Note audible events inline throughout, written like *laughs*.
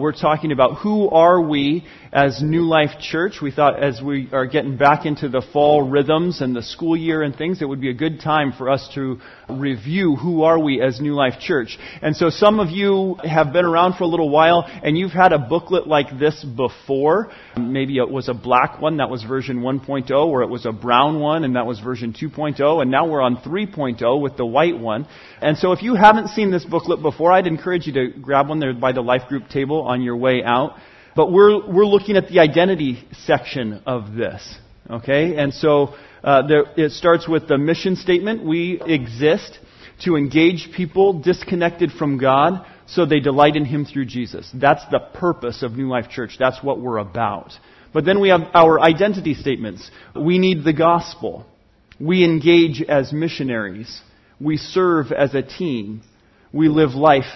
We're talking about who are we as New Life Church. We thought as we are getting back into the fall rhythms and the school year and things, it would be a good time for us to review who are we as New Life Church. And so some of you have been around for a little while and you've had a booklet like this before. Maybe it was a black one, that was version 1.0, or it was a brown one and that was version 2.0, and now we're on 3.0 with the white one. And so if you haven't seen this booklet before, I'd encourage you to grab one there by the life group table on your way out. But we're, we're looking at the identity section of this. Okay? And so uh, there, it starts with the mission statement. We exist to engage people disconnected from God so they delight in Him through Jesus. That's the purpose of New Life Church. That's what we're about. But then we have our identity statements. We need the gospel. We engage as missionaries. We serve as a team. We live life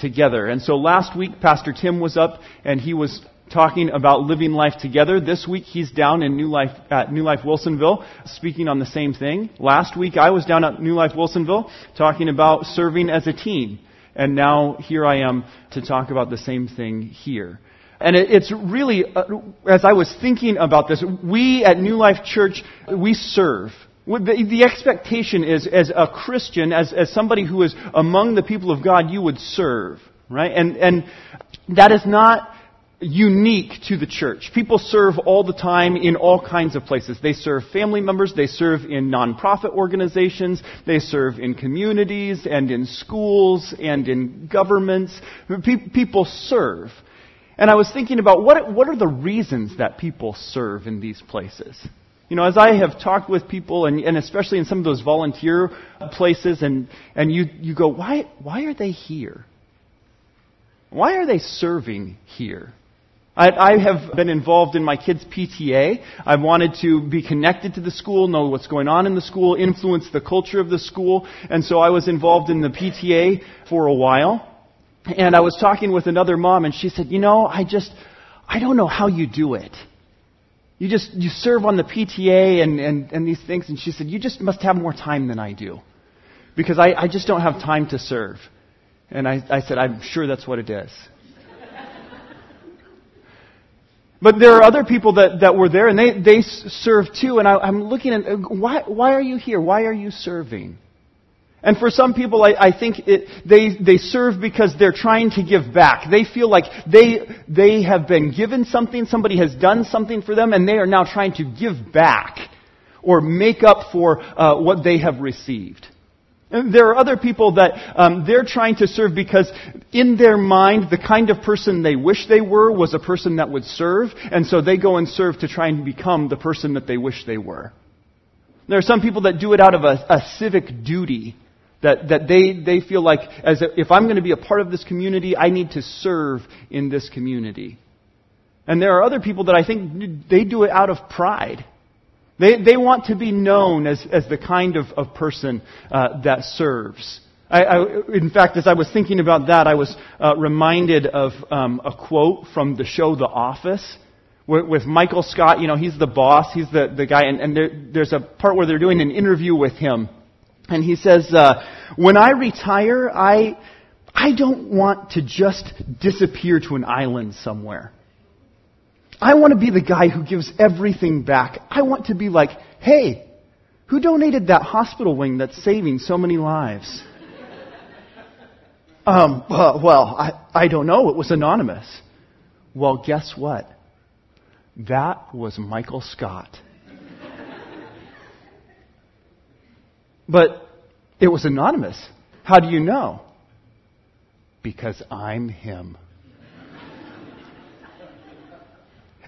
together. And so last week, Pastor Tim was up and he was talking about living life together. This week he's down in New Life at New Life Wilsonville speaking on the same thing. Last week I was down at New Life Wilsonville talking about serving as a team. And now here I am to talk about the same thing here. And it's really, uh, as I was thinking about this, we at New Life Church, we serve. The, expectation is, as a Christian, as, as somebody who is among the people of God, you would serve, right? And, and that is not unique to the church. People serve all the time in all kinds of places. They serve family members, they serve in nonprofit organizations, they serve in communities and in schools and in governments. People serve. And I was thinking about what, what are the reasons that people serve in these places? You know, as I have talked with people, and, and especially in some of those volunteer places, and, and you, you go, why, why are they here? Why are they serving here? I, I have been involved in my kids' PTA. I've wanted to be connected to the school, know what's going on in the school, influence the culture of the school, and so I was involved in the PTA for a while. And I was talking with another mom, and she said, You know, I just, I don't know how you do it. You just, you serve on the PTA and, and, and these things. And she said, You just must have more time than I do. Because I, I just don't have time to serve. And I, I said, I'm sure that's what it is. But there are other people that, that were there and they, they serve too. And I, I'm looking at, uh, why, why are you here? Why are you serving? And for some people, I, I think it, they, they serve because they're trying to give back. They feel like they, they have been given something, somebody has done something for them, and they are now trying to give back or make up for uh, what they have received. And there are other people that um, they're trying to serve because in their mind, the kind of person they wish they were was a person that would serve, and so they go and serve to try and become the person that they wish they were. There are some people that do it out of a, a civic duty that, that they, they feel like, as if I'm going to be a part of this community, I need to serve in this community. And there are other people that I think they do it out of pride. They, they want to be known as, as the kind of, of person uh, that serves. I, I, in fact, as I was thinking about that, I was uh, reminded of um, a quote from the show The Office with, with, Michael Scott. You know, he's the boss, he's the, the guy, and, and there, there's a part where they're doing an interview with him. And he says, uh, when I retire, I, I don't want to just disappear to an island somewhere. I want to be the guy who gives everything back. I want to be like, hey, who donated that hospital wing that's saving so many lives? *laughs* um, well, well I, I don't know. It was anonymous. Well, guess what? That was Michael Scott. But it was anonymous. How do you know? Because I'm him.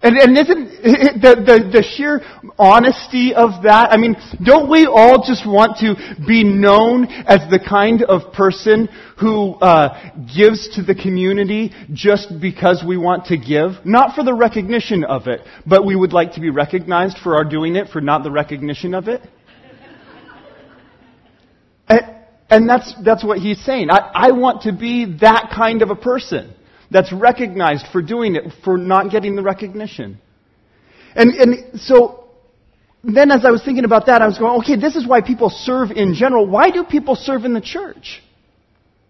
And, and isn't the, the, the sheer honesty of that? I mean, don't we all just want to be known as the kind of person who uh, gives to the community just because we want to give? Not for the recognition of it, but we would like to be recognized for our doing it, for not the recognition of it? And that's, that's what he's saying. I, I want to be that kind of a person that's recognized for doing it, for not getting the recognition. And, and so, then as I was thinking about that, I was going, okay, this is why people serve in general. Why do people serve in the church?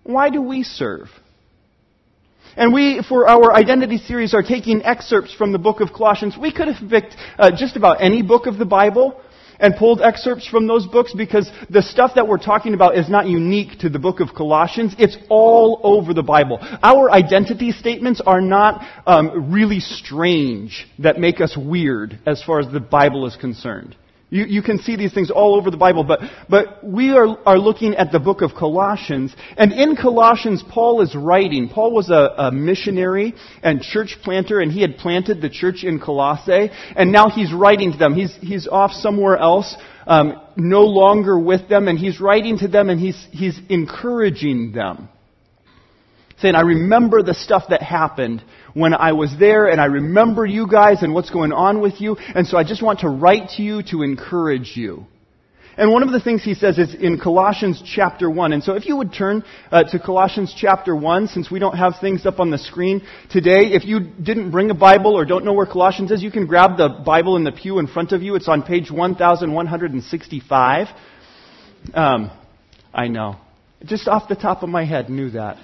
Why do we serve? And we, for our identity series, are taking excerpts from the book of Colossians. We could have picked uh, just about any book of the Bible and pulled excerpts from those books because the stuff that we're talking about is not unique to the book of Colossians. It's all over the Bible. Our identity statements are not um, really strange that make us weird as far as the Bible is concerned. You, you can see these things all over the Bible, but, but we are, are looking at the book of Colossians. And in Colossians, Paul is writing. Paul was a, a missionary and church planter, and he had planted the church in Colossae. And now he's writing to them. He's, he's off somewhere else, um, no longer with them, and he's writing to them and he's, he's encouraging them saying, I remember the stuff that happened when I was there, and I remember you guys and what's going on with you, and so I just want to write to you to encourage you. And one of the things he says is in Colossians chapter 1. And so if you would turn uh, to Colossians chapter 1, since we don't have things up on the screen today, if you didn't bring a Bible or don't know where Colossians is, you can grab the Bible in the pew in front of you. It's on page 1165. Um, I know. Just off the top of my head, knew that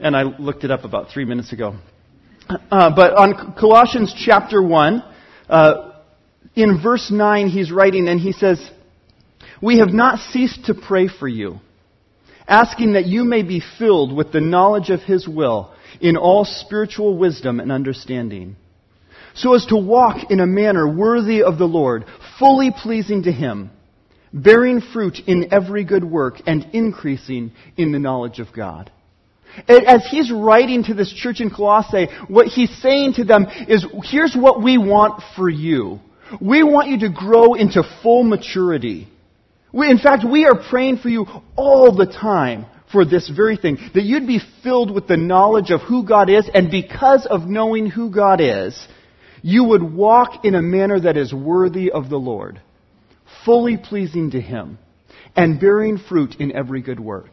and I looked it up about three minutes ago. Uh, but on Colossians chapter 1, uh, in verse 9, he's writing and he says, We have not ceased to pray for you, asking that you may be filled with the knowledge of his will in all spiritual wisdom and understanding, so as to walk in a manner worthy of the Lord, fully pleasing to him, bearing fruit in every good work and increasing in the knowledge of God. As he's writing to this church in Colossae, what he's saying to them is, here's what we want for you. We want you to grow into full maturity. We, in fact, we are praying for you all the time for this very thing. That you'd be filled with the knowledge of who God is, and because of knowing who God is, you would walk in a manner that is worthy of the Lord, fully pleasing to Him, and bearing fruit in every good work.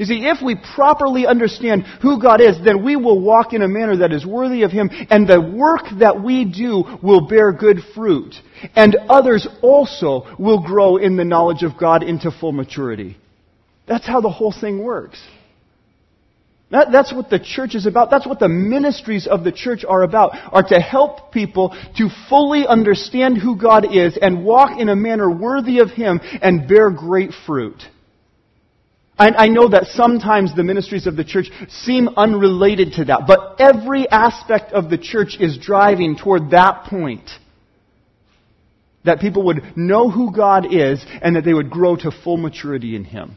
You see, if we properly understand who God is, then we will walk in a manner that is worthy of Him, and the work that we do will bear good fruit. And others also will grow in the knowledge of God into full maturity. That's how the whole thing works. That, that's what the church is about. That's what the ministries of the church are about, are to help people to fully understand who God is and walk in a manner worthy of Him and bear great fruit. I, I know that sometimes the ministries of the church seem unrelated to that, but every aspect of the church is driving toward that point. That people would know who God is and that they would grow to full maturity in Him.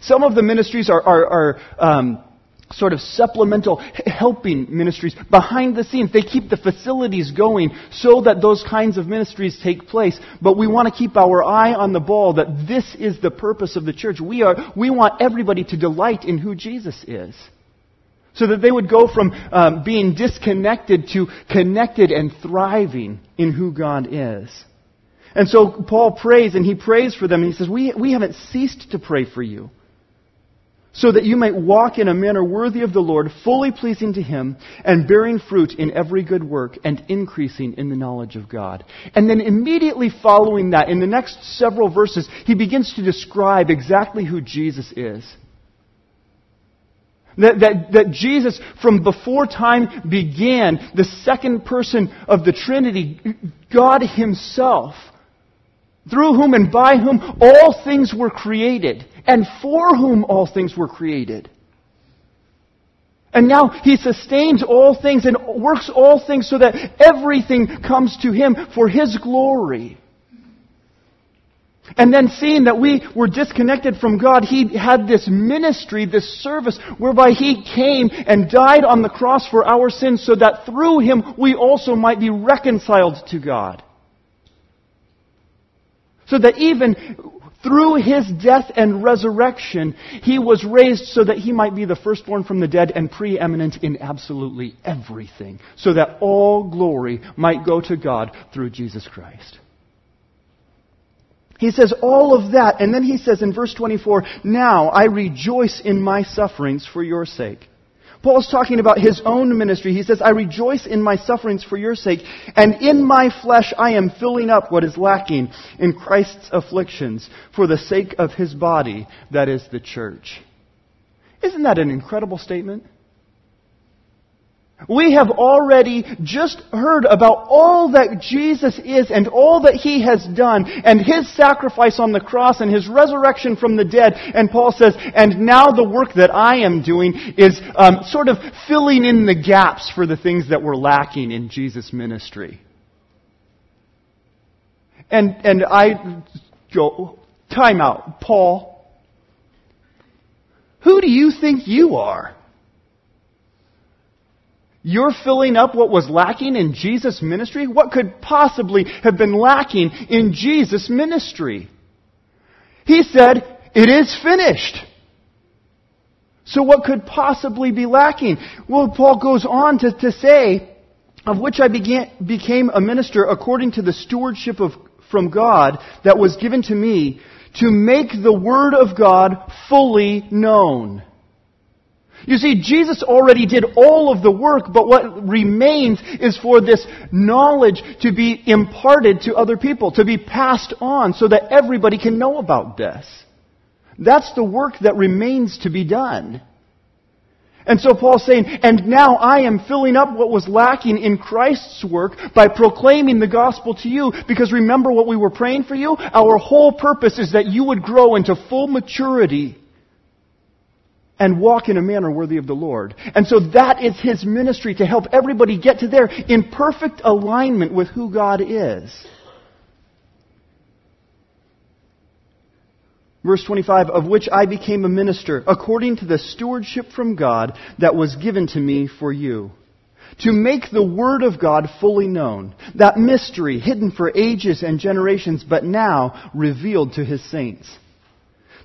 Some of the ministries are, are, are um, sort of supplemental helping ministries behind the scenes. They keep the facilities going so that those kinds of ministries take place. But we want to keep our eye on the ball that this is the purpose of the church. We are, we want everybody to delight in who Jesus is. So that they would go from um, being disconnected to connected and thriving in who God is. And so Paul prays and he prays for them and he says, we, we haven't ceased to pray for you so that you might walk in a manner worthy of the Lord, fully pleasing to Him, and bearing fruit in every good work, and increasing in the knowledge of God. And then immediately following that, in the next several verses, he begins to describe exactly who Jesus is. That, that, that Jesus, from before time began, the second person of the Trinity, God Himself, through whom and by whom all things were created, and for whom all things were created. And now he sustains all things and works all things so that everything comes to him for his glory. And then seeing that we were disconnected from God, he had this ministry, this service, whereby he came and died on the cross for our sins so that through him we also might be reconciled to God. So that even through his death and resurrection, he was raised so that he might be the firstborn from the dead and preeminent in absolutely everything. So that all glory might go to God through Jesus Christ. He says all of that, and then he says in verse 24, Now I rejoice in my sufferings for your sake Paul's talking about his own ministry. He says, I rejoice in my sufferings for your sake, and in my flesh I am filling up what is lacking in Christ's afflictions for the sake of his body, that is the church. Isn't that an incredible statement? We have already just heard about all that Jesus is and all that He has done and His sacrifice on the cross and His resurrection from the dead. And Paul says, and now the work that I am doing is um, sort of filling in the gaps for the things that were lacking in Jesus' ministry. And, and I go, time out, Paul. Who do you think you are? You're filling up what was lacking in Jesus' ministry? What could possibly have been lacking in Jesus' ministry? He said, It is finished. So what could possibly be lacking? Well, Paul goes on to, to say, of which I began, became a minister according to the stewardship of, from God that was given to me to make the Word of God fully known. You see, Jesus already did all of the work, but what remains is for this knowledge to be imparted to other people, to be passed on so that everybody can know about this. That's the work that remains to be done. And so Paul's saying, and now I am filling up what was lacking in Christ's work by proclaiming the gospel to you. Because remember what we were praying for you? Our whole purpose is that you would grow into full maturity and walk in a manner worthy of the Lord. And so that is his ministry to help everybody get to there in perfect alignment with who God is. Verse 25, of which I became a minister according to the stewardship from God that was given to me for you. To make the Word of God fully known, that mystery hidden for ages and generations, but now revealed to His saints.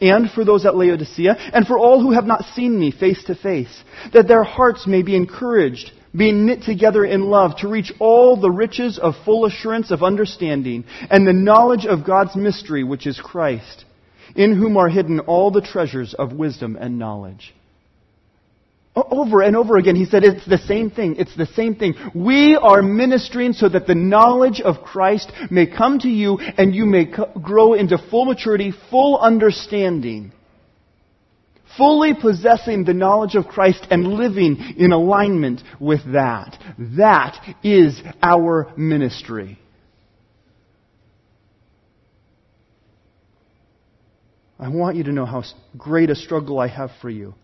and for those at Laodicea, and for all who have not seen me face to face, that their hearts may be encouraged, being knit together in love, to reach all the riches of full assurance of understanding, and the knowledge of God's mystery, which is Christ, in whom are hidden all the treasures of wisdom and knowledge. Over and over again, he said, it's the same thing. It's the same thing. We are ministering so that the knowledge of Christ may come to you and you may grow into full maturity, full understanding. Fully possessing the knowledge of Christ and living in alignment with that. That is our ministry. I want you to know how great a struggle I have for you.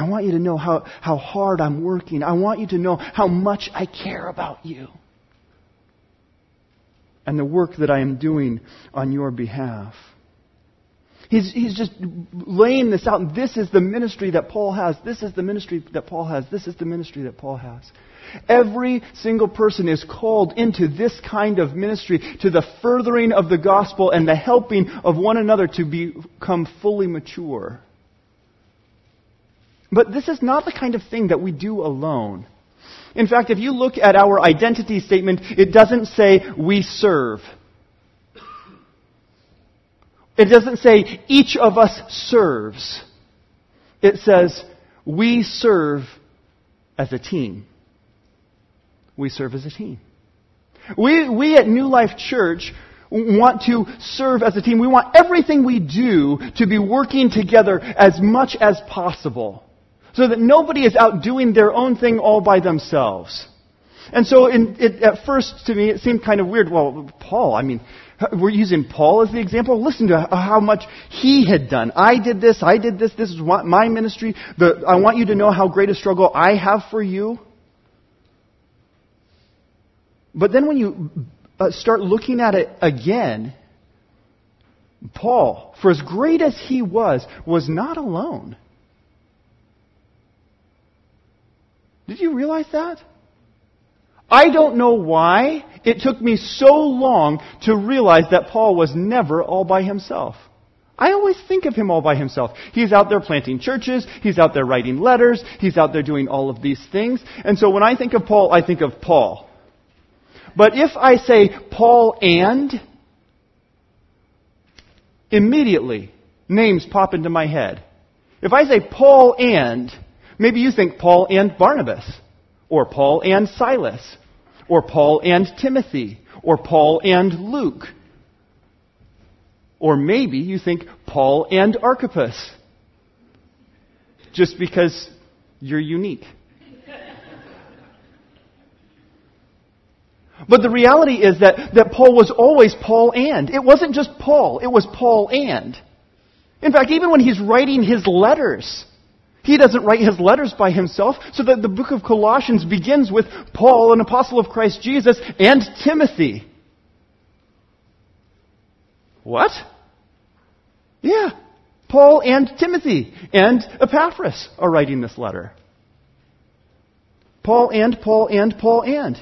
I want you to know how, how hard I'm working. I want you to know how much I care about you and the work that I am doing on your behalf. He's, he's just laying this out. This is the ministry that Paul has. This is the ministry that Paul has. This is the ministry that Paul has. Every single person is called into this kind of ministry to the furthering of the gospel and the helping of one another to become fully mature. But this is not the kind of thing that we do alone. In fact, if you look at our identity statement, it doesn't say we serve. It doesn't say each of us serves. It says we serve as a team. We serve as a team. We, we at New Life Church want to serve as a team. We want everything we do to be working together as much as possible. So that nobody is out doing their own thing all by themselves. And so in, it, at first to me it seemed kind of weird. Well, Paul, I mean, we're using Paul as the example. Listen to how much he had done. I did this, I did this, this is my ministry. The, I want you to know how great a struggle I have for you. But then when you uh, start looking at it again, Paul, for as great as he was, was not alone. Did you realize that? I don't know why it took me so long to realize that Paul was never all by himself. I always think of him all by himself. He's out there planting churches, he's out there writing letters, he's out there doing all of these things. And so when I think of Paul, I think of Paul. But if I say Paul and, immediately names pop into my head. If I say Paul and, maybe you think Paul and Barnabas, or Paul and Silas, or Paul and Timothy, or Paul and Luke. Or maybe you think Paul and Archippus, just because you're unique. But the reality is that, that Paul was always Paul and. It wasn't just Paul, it was Paul and. In fact, even when he's writing his letters, he doesn't write his letters by himself, so that the book of Colossians begins with Paul, an apostle of Christ Jesus, and Timothy. What? Yeah. Paul and Timothy and Epaphras are writing this letter. Paul and Paul and Paul and.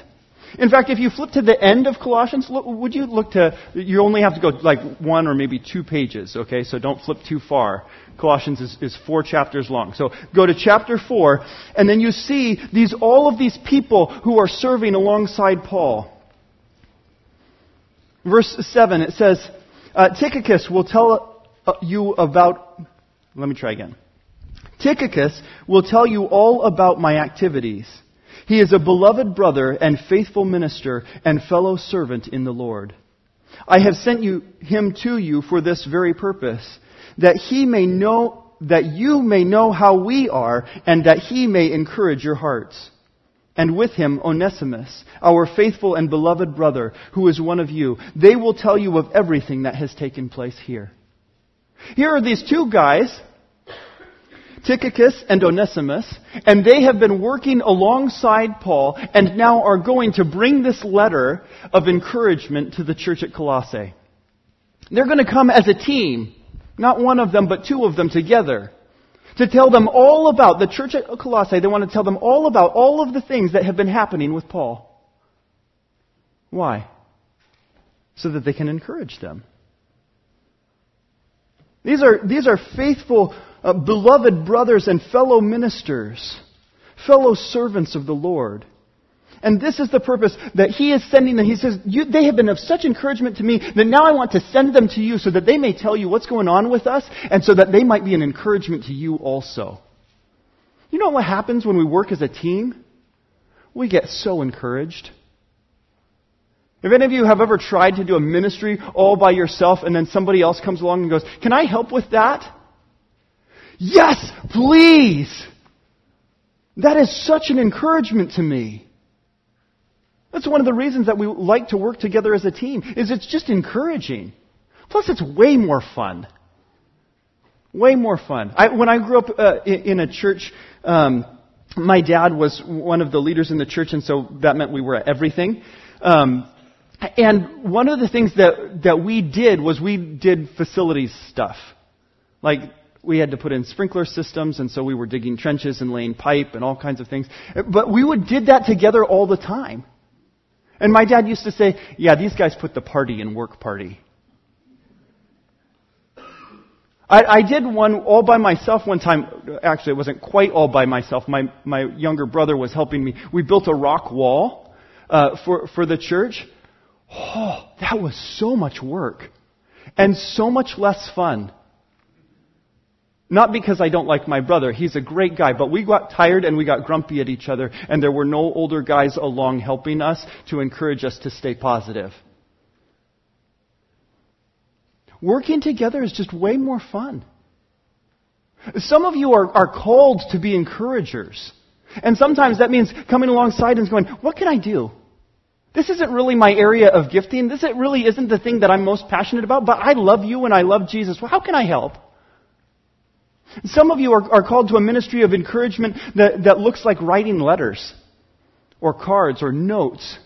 In fact, if you flip to the end of Colossians, look, would you look to, you only have to go like one or maybe two pages, okay? So don't flip too far. Colossians is, is four chapters long. So go to chapter four, and then you see these, all of these people who are serving alongside Paul. Verse 7, it says, uh, Tychicus will tell uh, you about, let me try again. Tychicus will tell you all about my activities he is a beloved brother and faithful minister and fellow servant in the Lord. I have sent you, him to you for this very purpose, that he may know, that you may know how we are and that he may encourage your hearts. And with him, Onesimus, our faithful and beloved brother, who is one of you. They will tell you of everything that has taken place here. Here are these two guys Tychicus and Onesimus, and they have been working alongside Paul and now are going to bring this letter of encouragement to the church at Colossae. They're going to come as a team, not one of them, but two of them together, to tell them all about the church at Colossae. They want to tell them all about all of the things that have been happening with Paul. Why? So that they can encourage them. These are, these are faithful uh, beloved brothers and fellow ministers, fellow servants of the Lord. And this is the purpose that he is sending them. He says, they have been of such encouragement to me that now I want to send them to you so that they may tell you what's going on with us and so that they might be an encouragement to you also. You know what happens when we work as a team? We get so encouraged. If any of you have ever tried to do a ministry all by yourself and then somebody else comes along and goes, Can I help with that? Yes, please. That is such an encouragement to me. That's one of the reasons that we like to work together as a team, is it's just encouraging. Plus, it's way more fun. Way more fun. I, when I grew up uh, in, in, a church, um, my dad was one of the leaders in the church, and so that meant we were at everything. Um, and one of the things that, that we did was we did facilities stuff. Like we had to put in sprinkler systems, and so we were digging trenches and laying pipe and all kinds of things. But we would did that together all the time. And my dad used to say, "Yeah, these guys put the party in work party." I, I did one all by myself one time. Actually, it wasn't quite all by myself. My my younger brother was helping me. We built a rock wall uh, for for the church. Oh, that was so much work and so much less fun not because I don't like my brother. He's a great guy. But we got tired and we got grumpy at each other, and there were no older guys along helping us to encourage us to stay positive. Working together is just way more fun. Some of you are, are called to be encouragers. And sometimes that means coming alongside and going, what can I do? This isn't really my area of gifting. This really isn't the thing that I'm most passionate about, but I love you and I love Jesus. Well, how can I help? Some of you are, are called to a ministry of encouragement that, that looks like writing letters or cards or notes.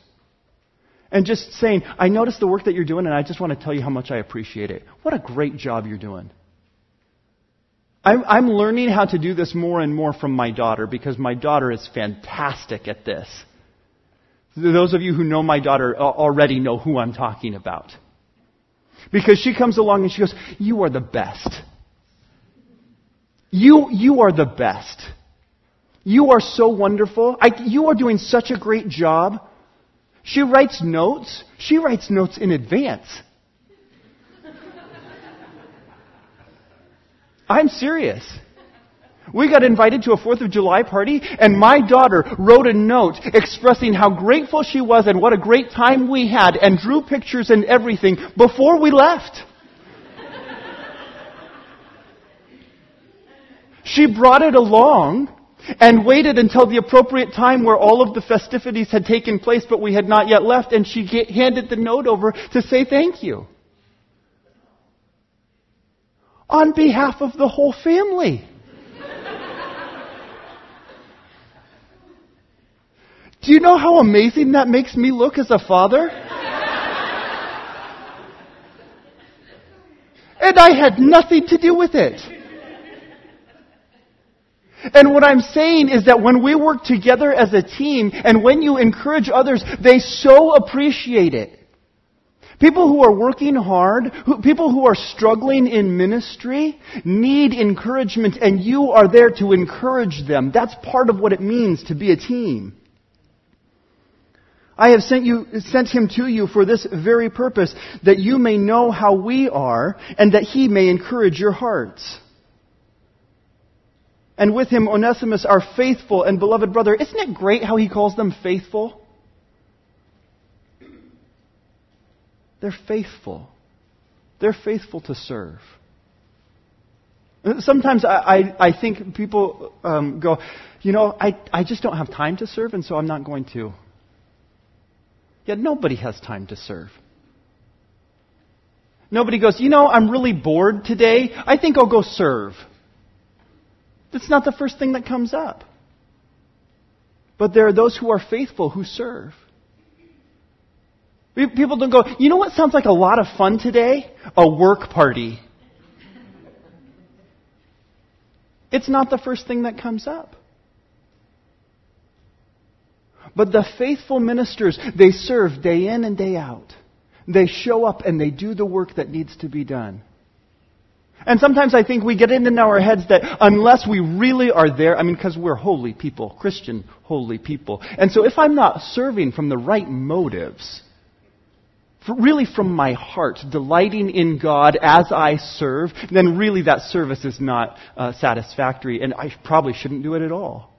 And just saying, I notice the work that you're doing and I just want to tell you how much I appreciate it. What a great job you're doing. I'm, I'm learning how to do this more and more from my daughter because my daughter is fantastic at this. Those of you who know my daughter uh, already know who I'm talking about. Because she comes along and she goes, You are the best. You, you are the best. You are so wonderful. I, you are doing such a great job. She writes notes. She writes notes in advance. I'm serious. We got invited to a 4th of July party, and my daughter wrote a note expressing how grateful she was and what a great time we had, and drew pictures and everything before we left. she brought it along and waited until the appropriate time where all of the festivities had taken place, but we had not yet left, and she handed the note over to say thank you. On behalf of the whole family. Do you know how amazing that makes me look as a father? and I had nothing to do with it. And what I'm saying is that when we work together as a team and when you encourage others, they so appreciate it. People who are working hard, who, people who are struggling in ministry, need encouragement and you are there to encourage them. That's part of what it means to be a team. I have sent you, sent him to you for this very purpose, that you may know how we are, and that he may encourage your hearts. And with him, Onesimus, our faithful and beloved brother. Isn't it great how he calls them faithful? They're faithful. They're faithful to serve. Sometimes I, I, I think people um, go, you know, I, I just don't have time to serve, and so I'm not going to. Yet nobody has time to serve. Nobody goes, you know, I'm really bored today. I think I'll go serve. That's not the first thing that comes up. But there are those who are faithful who serve. People don't go, you know what sounds like a lot of fun today? A work party. It's not the first thing that comes up. But the faithful ministers, they serve day in and day out. They show up and they do the work that needs to be done. And sometimes I think we get it in our heads that unless we really are there, I mean, because we're holy people, Christian holy people. And so if I'm not serving from the right motives, really from my heart, delighting in God as I serve, then really that service is not uh, satisfactory, and I probably shouldn't do it at all.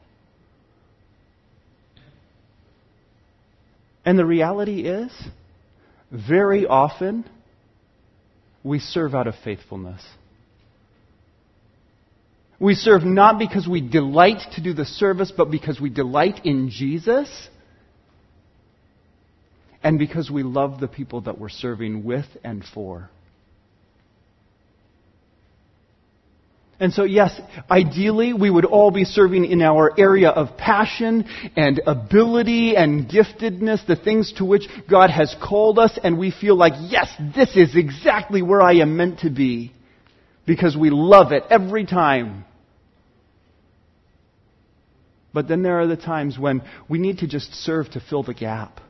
And the reality is, very often, we serve out of faithfulness. We serve not because we delight to do the service, but because we delight in Jesus and because we love the people that we're serving with and for. And so, yes, ideally, we would all be serving in our area of passion and ability and giftedness, the things to which God has called us, and we feel like, yes, this is exactly where I am meant to be, because we love it every time. But then there are the times when we need to just serve to fill the gap.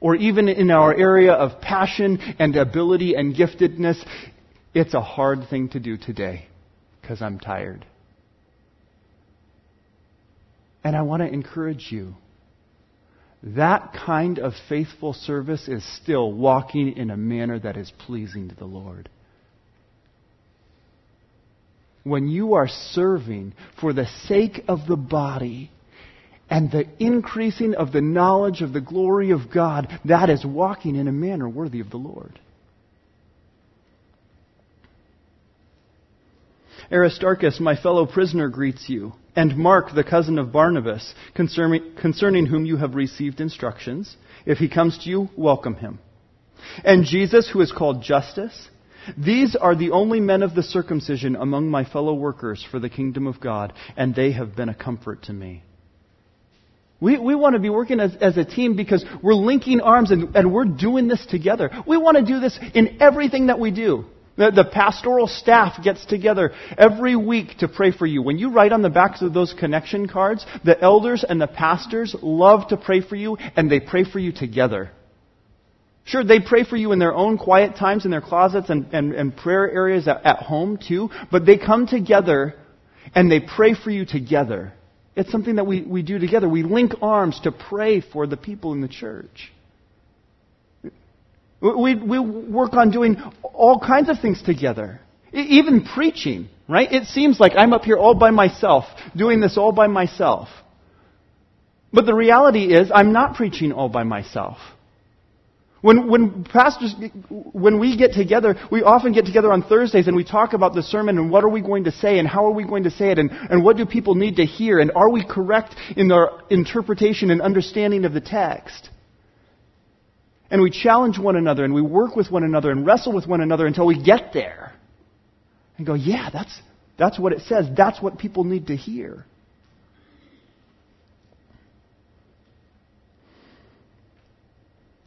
Or even in our area of passion and ability and giftedness, it's a hard thing to do today because I'm tired. And I want to encourage you. That kind of faithful service is still walking in a manner that is pleasing to the Lord. When you are serving for the sake of the body and the increasing of the knowledge of the glory of God, that is walking in a manner worthy of the Lord. Aristarchus, my fellow prisoner, greets you, and Mark, the cousin of Barnabas, concerning, concerning whom you have received instructions. If he comes to you, welcome him. And Jesus, who is called Justus. These are the only men of the circumcision among my fellow workers for the kingdom of God, and they have been a comfort to me. We, we want to be working as, as a team because we're linking arms and, and we're doing this together. We want to do this in everything that we do. The, pastoral staff gets together every week to pray for you. When you write on the backs of those connection cards, the elders and the pastors love to pray for you and they pray for you together. Sure, they pray for you in their own quiet times in their closets and, and, and prayer areas at, at home too, but they come together and they pray for you together. It's something that we, we do together. We link arms to pray for the people in the church. We, we work on doing all kinds of things together. Even preaching, right? It seems like I'm up here all by myself, doing this all by myself. But the reality is, I'm not preaching all by myself. When, when pastors, when we get together, we often get together on Thursdays and we talk about the sermon and what are we going to say and how are we going to say it and, and what do people need to hear and are we correct in our interpretation and understanding of the text. And we challenge one another and we work with one another and wrestle with one another until we get there. And go, yeah, that's, that's what it says. That's what people need to hear.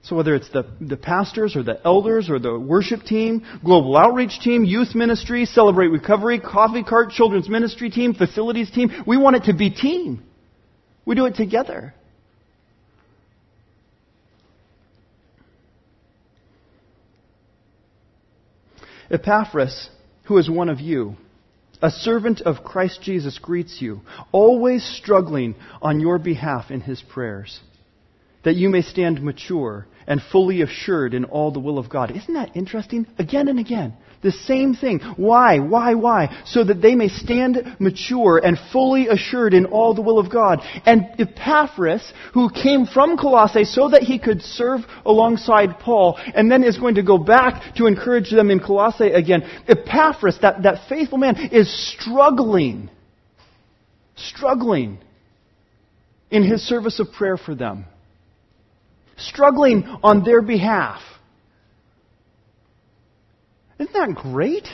So whether it's the, the pastors or the elders or the worship team, global outreach team, youth ministry, celebrate recovery, coffee cart, children's ministry team, facilities team, we want it to be team. We do it together. Epaphras, who is one of you, a servant of Christ Jesus, greets you, always struggling on your behalf in his prayers, that you may stand mature and fully assured in all the will of God. Isn't that interesting? Again and again. The same thing. Why? Why? Why? So that they may stand mature and fully assured in all the will of God. And Epaphras, who came from Colossae so that he could serve alongside Paul, and then is going to go back to encourage them in Colossae again. Epaphras, that, that faithful man, is struggling. Struggling in his service of prayer for them struggling on their behalf. Isn't that great?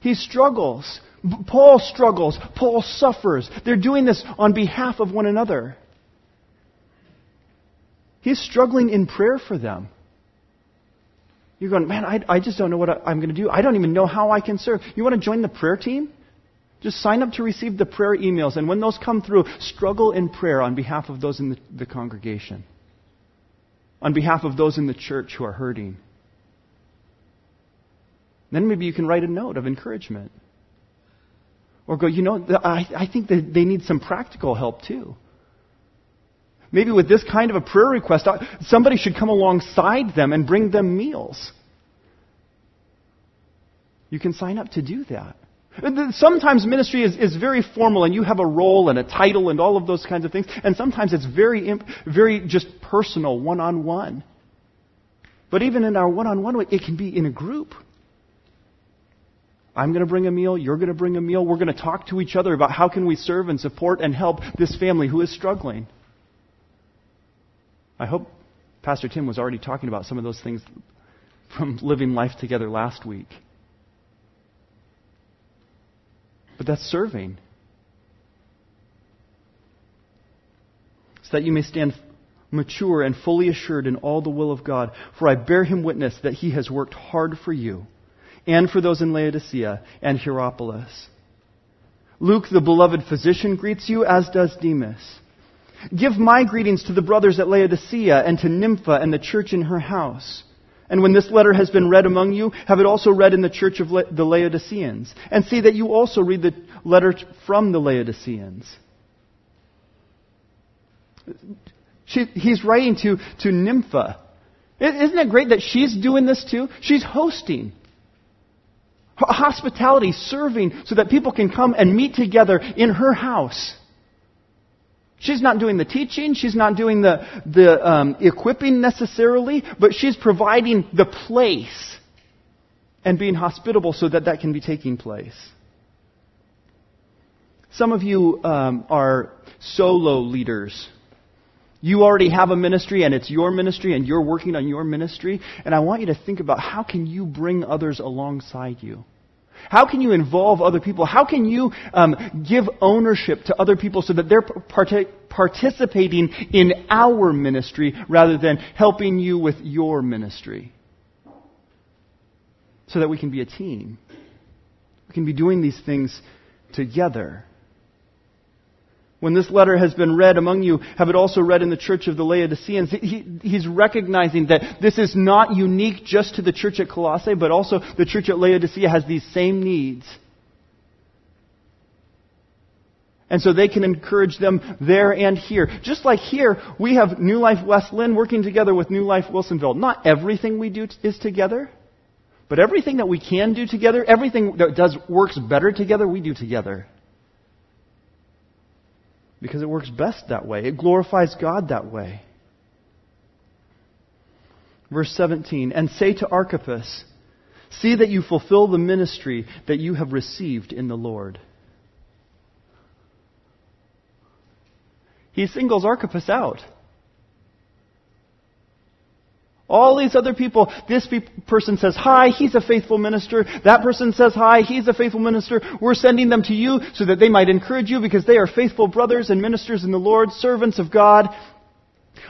He struggles. Paul struggles. Paul suffers. They're doing this on behalf of one another. He's struggling in prayer for them. You're going, man, I, I just don't know what I, am going to do. I don't even know how I can serve. You want to join the prayer team? Just sign up to receive the prayer emails, and when those come through, struggle in prayer on behalf of those in the, the congregation, on behalf of those in the church who are hurting. Then maybe you can write a note of encouragement. Or go, you know, I, I think that they need some practical help too. Maybe with this kind of a prayer request, somebody should come alongside them and bring them meals. You can sign up to do that. Sometimes ministry is, is very formal and you have a role and a title and all of those kinds of things. And sometimes it's very, very just personal, one on one. But even in our one on one, way, it can be in a group. I'm going to bring a meal, you're going to bring a meal. We're going to talk to each other about how can we serve and support and help this family who is struggling. I hope Pastor Tim was already talking about some of those things from living life together last week. But that's serving. So that you may stand mature and fully assured in all the will of God. For I bear him witness that he has worked hard for you and for those in Laodicea and Hierapolis. Luke, the beloved physician, greets you, as does Demas. Give my greetings to the brothers at Laodicea and to Nympha and the church in her house. And when this letter has been read among you, have it also read in the church of the Laodiceans. And see that you also read the letter from the Laodiceans. She, he's writing to, to Nympha. Isn't it great that she's doing this too? She's hosting. Hospitality, serving, so that people can come and meet together in her house. She's not doing the teaching, she's not doing the, the um, equipping necessarily, but she's providing the place and being hospitable so that that can be taking place. Some of you um, are solo leaders. You already have a ministry and it's your ministry and you're working on your ministry. And I want you to think about how can you bring others alongside you? How can you involve other people? How can you um, give ownership to other people so that they're part- participating in our ministry rather than helping you with your ministry? So that we can be a team. We can be doing these things together. When this letter has been read among you, have it also read in the church of the Laodiceans. He, he's recognizing that this is not unique just to the church at Colossae, but also the church at Laodicea has these same needs. And so they can encourage them there and here. Just like here, we have New Life West Linn working together with New Life Wilsonville. Not everything we do is together, but everything that we can do together, everything that does works better together, we do together. Because it works best that way. It glorifies God that way. Verse 17, and say to Archippus, see that you fulfill the ministry that you have received in the Lord. He singles Archippus out. All these other people, this person says hi, he's a faithful minister. That person says hi, he's a faithful minister. We're sending them to you so that they might encourage you because they are faithful brothers and ministers in the Lord, servants of God.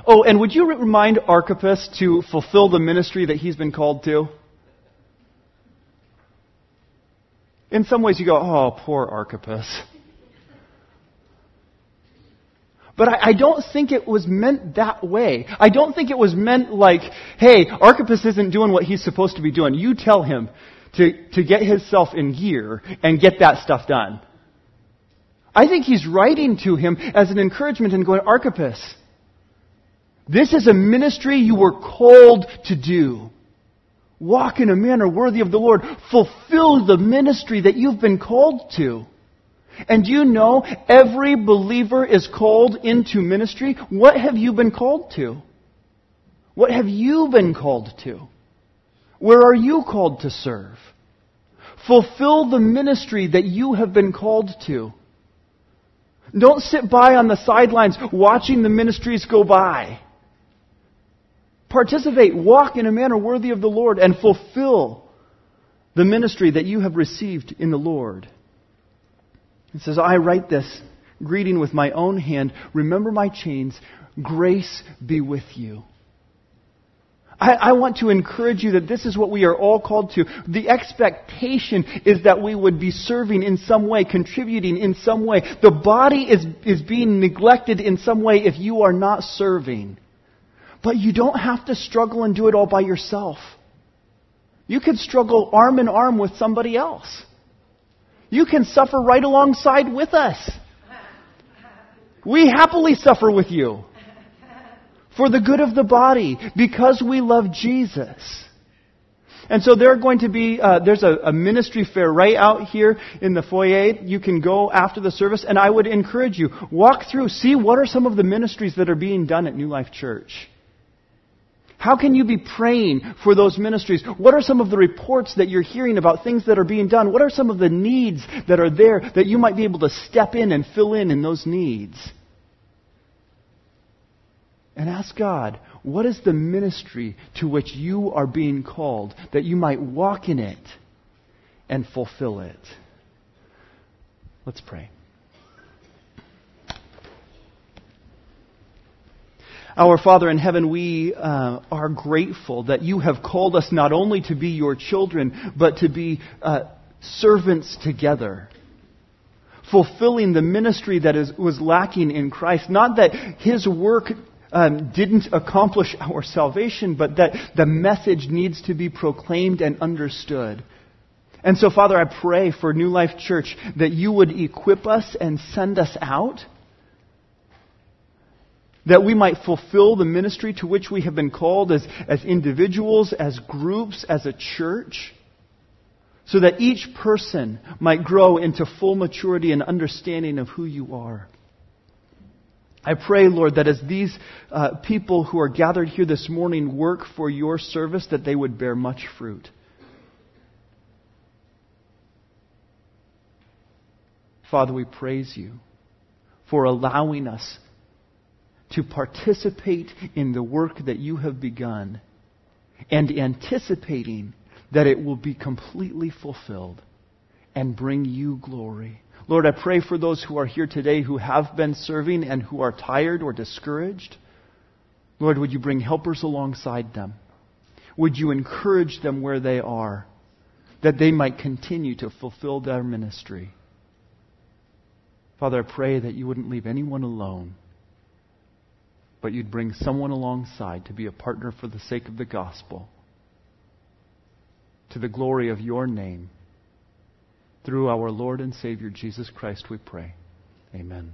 Oh, and would you remind Archippus to fulfill the ministry that he's been called to? In some ways you go, oh, poor Archippus. But I, I, don't think it was meant that way. I don't think it was meant like, hey, Archippus isn't doing what he's supposed to be doing. You tell him to, to get himself in gear and get that stuff done. I think he's writing to him as an encouragement and going, Archippus, this is a ministry you were called to do. Walk in a manner worthy of the Lord. Fulfill the ministry that you've been called to. And do you know every believer is called into ministry? What have you been called to? What have you been called to? Where are you called to serve? Fulfill the ministry that you have been called to. Don't sit by on the sidelines watching the ministries go by. Participate, walk in a manner worthy of the Lord, and fulfill the ministry that you have received in the Lord. It says, I write this greeting with my own hand. Remember my chains. Grace be with you. I, I, want to encourage you that this is what we are all called to. The expectation is that we would be serving in some way, contributing in some way. The body is, is being neglected in some way if you are not serving. But you don't have to struggle and do it all by yourself. You could struggle arm in arm with somebody else. You can suffer right alongside with us. We happily suffer with you for the good of the body because we love Jesus. And so there are going to be, uh, there's a, a, ministry fair right out here in the foyer. You can go after the service, and I would encourage you, walk through, see what are some of the ministries that are being done at New Life Church. How can you be praying for those ministries? What are some of the reports that you're hearing about things that are being done? What are some of the needs that are there that you might be able to step in and fill in in those needs? And ask God, what is the ministry to which you are being called that you might walk in it and fulfill it? Let's pray. Our Father in heaven, we uh, are grateful that you have called us not only to be your children, but to be uh, servants together. Fulfilling the ministry that is, was lacking in Christ. Not that his work um, didn't accomplish our salvation, but that the message needs to be proclaimed and understood. And so, Father, I pray for New Life Church that you would equip us and send us out that we might fulfill the ministry to which we have been called as, as individuals, as groups, as a church, so that each person might grow into full maturity and understanding of who you are. I pray, Lord, that as these uh, people who are gathered here this morning work for your service, that they would bear much fruit. Father, we praise you for allowing us to participate in the work that you have begun and anticipating that it will be completely fulfilled and bring you glory. Lord, I pray for those who are here today who have been serving and who are tired or discouraged. Lord, would you bring helpers alongside them? Would you encourage them where they are that they might continue to fulfill their ministry? Father, I pray that you wouldn't leave anyone alone, but you'd bring someone alongside to be a partner for the sake of the gospel, to the glory of your name. Through our Lord and Savior Jesus Christ, we pray. Amen.